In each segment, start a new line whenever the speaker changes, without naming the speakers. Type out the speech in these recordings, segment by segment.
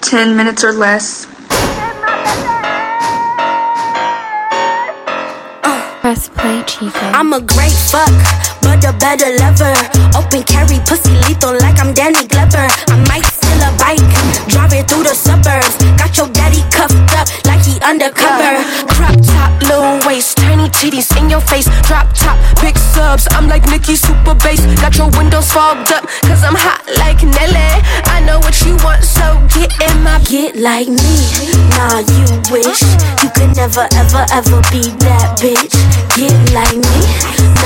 10 minutes or less.
Press play, Chica.
I'm a great fuck, but a better lover. Open carry pussy lethal like I'm Danny Glover. I might steal a bike, driving through the suburbs. Got your daddy cuffed up like he undercover. Crop top, low waist, tiny titties in your face. Drop top, big subs. I'm like Nicki Super Bass. Got your windows fogged up, cause I'm hot like Nelly. I know what you want, so get in my get like me. Nah, you wish you could never, ever, ever be that bitch. Get like me.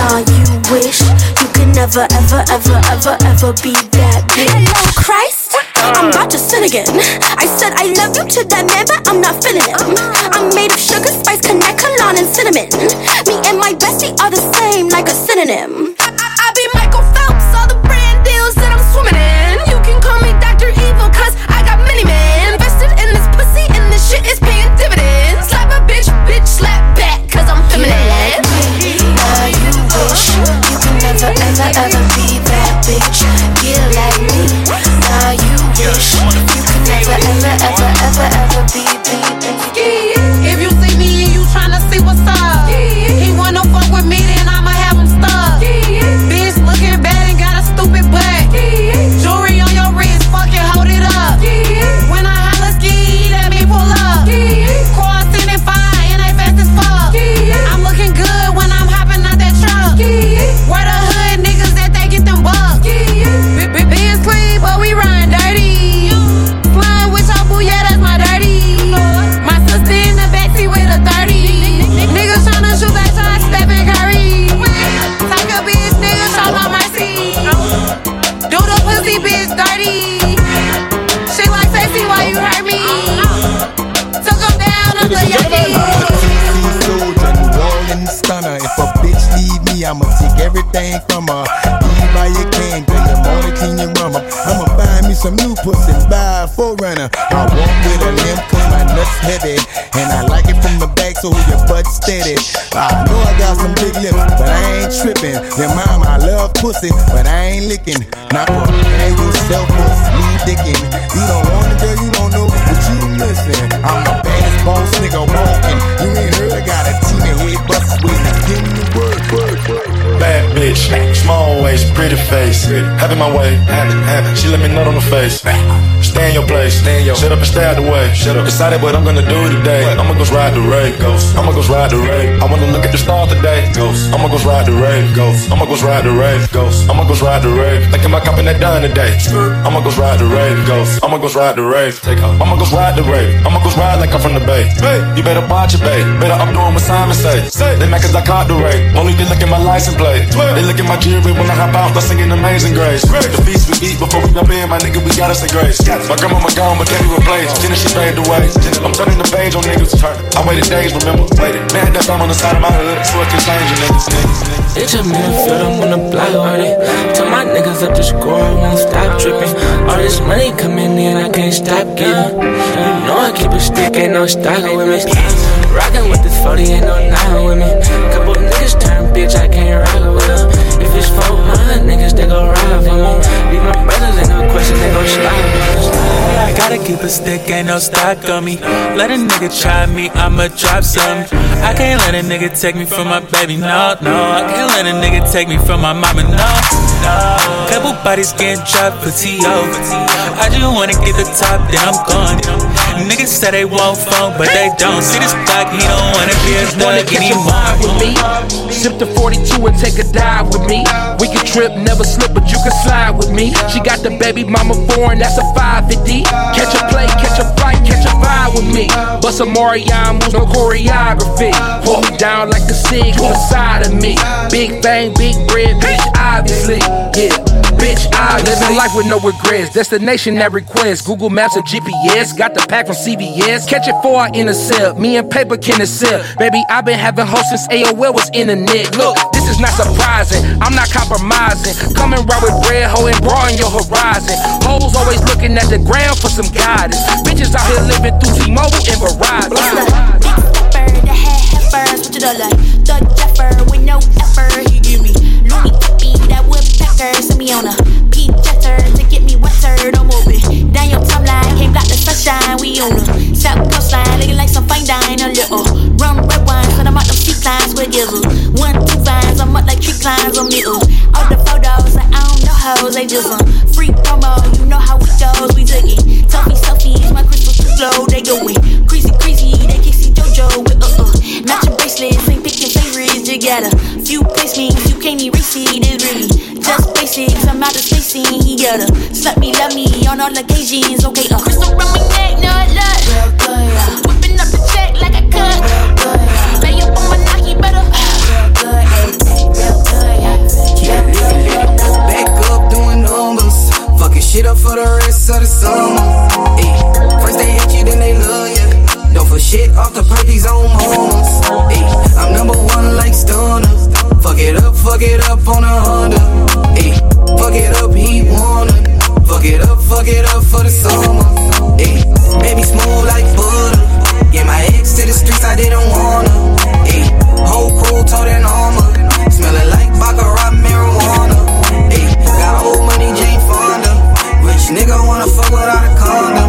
Nah, you wish you could never, ever, ever, ever, ever be that bitch. Hello, Christ. Uh-huh. I'm about to sin again. I said I love you to that man, but I'm not feeling it. Uh-huh. I'm made of sugar, spice, connect, cologne, and cinnamon. Me and my bestie are the same, like a synonym. I, I, I be Michael Phelps, all the brand deals that I'm swimming in. You can call me Dr. Evil, cause I got many men. Invested in this pussy, and this shit is paying dividends. Slap a bitch, bitch, slap back, cause I'm feminine. Now you wish you could never, ever, ever be that bitch. Get like me. Now you wish you could never, ever, ever, ever, ever be, be, be.
Butt
steady. I know I got some big lips, but I ain't tripping. Then mom, I love pussy, but I ain't licking. Now, prepare yourself for sleep dicking. You don't want it, girl, you don't know what you missing. I'm the baddest boss nigga walking. You ain't heard I got a team of head busters waiting to give me the.
Bad bitch, small waist, pretty face. Having my way, having, having. She let me nut on the face. Stay in your place, stay in your. Shut up and stay out the way. Shut up. Decided what I'm gonna do today. I'ma go ride the rave, ghost. I'ma go ride the rave. I wanna look at the stars today, ghost. I'ma go ride the rave, ghost. I'ma go ride the rave, ghost. I'ma go ride the rave. Like am I copping that done today? I'ma go ride the rave, ghost. I'ma go ride the rave. Take off. I'ma go ride the rave. I'ma go ride like I'm from the bay. You better watch it, babe. Better I'm doing what Simon say. They mad cause I caught the rave. Only they look at my license plate. They look at my jewelry when I hop out. I'm singing Amazing Grace. The feast we eat before we jump in, my nigga, we gotta say grace. My grandma gone, but can't be replaced. Genesis fade away. I'm turning the page on niggas. I waited days, remember? Waited. Man, that thumb on the side of my hood, so it can change you niggas.
It's a feel them on the block already. Tell my niggas up the score, I won't stop tripping. All this money coming in, I can't stop getting. You know I keep a stick, ain't no stocking with me. Rockin' with this 40, ain't no nine with me. Couple niggas turn bitch, I can't rock with them. If it's 400 niggas, they gon' ride for me. My brothers, ain't no question, they gon' slide.
I gotta keep a stick, ain't no stock on me. Let a nigga try me, I'ma drop some. I can't let a nigga take me from my baby, no, no. I can't let a nigga take me from my mama, no, no. Couple bodies getting dropped for T.O. I just wanna get the top, then I'm gone. Niggas say they want phone, but they don't. See this block, he don't wanna be
wanna catch a vibe with me. Sip the 42 and take a dive with me. We can trip, never slip, but you can slide with me. She got the baby mama foreign, that's a 550. Catch a play, catch a flight, catch a vibe with me. Bust a Marion moves, no choreography. Hold me down like the sig on the side of me. Big bang, big bread, bitch, obviously. Yeah, bitch, I living life with no regrets. Destination that request. Google Maps or GPS. Got the pack from CVS. Catch it for I intercept. Me and paper can accept. Baby, I've been having hoes since AOL was internet. Look, this is not surprising. I'm not compromising. Coming right with bread, hoe and broaden your horizon. Hoes always looking at the ground for some guidance. Bitches out here living through T-Mobile and Verizon.
The what you look like? Jeffer with no effort, he tractor, send me on a beat jetter to get me wetter. I'm moving down your timeline, can't block the sunshine. We on a south coastline, looking like some fine dine. A little rum, red wine, cut them out them sea climbs with gizzle. One, two vines, I'm up like tree climbs on middle. All the photos, like I don't know
hoes, they just um, free promo. You know how it goes, we took it. Tell selfies, my crystals too slow, they going crazy, crazy. They can see JoJo with uh uh, matching bracelets, ain't picking favorites. You got a few placements, you can't erase it, it's really basics. I'm out of space and he gotta slap me, love me on all occasions. Okay, uh. Crystal around my neck, no luck. Whipping up the check like a cut. Fuck it up for the summer. Ay. Baby smooth like butter. Yeah, my ex to the streets, I didn't wanna. Ay. Whole crew told in armor. Smelling like Baccarat marijuana. Ay. Got old money, Jane Fonda. Rich nigga wanna fuck without a condom.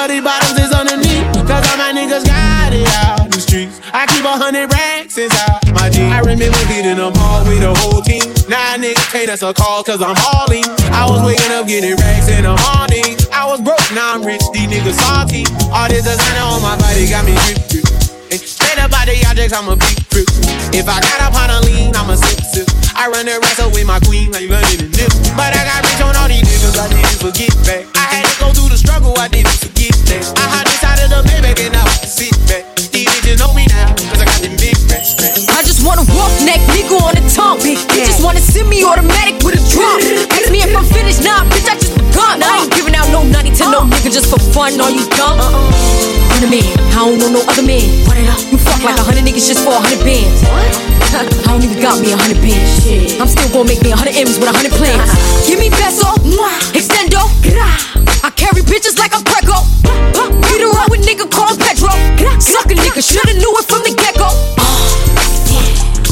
Bloody bottoms is underneath. Cause all my niggas got it out the streets. I keep a hundred racks inside my jeans. I remember hitting them all with the whole team. Now niggas can't answer calls cause I'm hauling. I was waking up getting racks in the morning. I was broke, now I'm rich, these niggas salty. All this designer on my body got me grip. Hey, Straight up out the objects, I'm a big grip. If I got up on a lean, I'm a sip, sip. I run the rest up with my queen, like London and Nip. But I got rich on all these niggas, I didn't forget back. I go through the struggle, I didn't forget that. I had inside of the Maybach and I sit back. These bitches know me now, cause I got them big racks.
I just want a rough neck nigga on the tongue. Bitch, just wanna send me automatic with a drum. Ask me if I'm finished, nah, bitch, I just begun. I ain't giving out no nutty to no uh. nigga just for fun. Are you dumb? Uh-uh. Man, I don't know no other man. What it up? You fuck like a hundred niggas just for a hundred bands. I don't even got me a hundred bands. I'm still gonna make me a hundred M's with a hundred plans. Give me peso, bitches like a Prego. Beat her up with nigga called Pedro. Suck a nigga, shoulda knew it from the get go.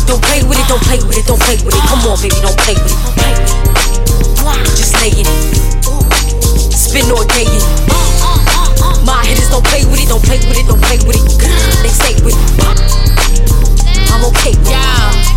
Don't play with it, don't play with it, don't play with it. Come on, baby, don't play with it. Don't play with it. Just lay in it. Spin all day in it. My hitters don't play with it, don't play with it, don't play with it. They stay with it. I'm okay with it.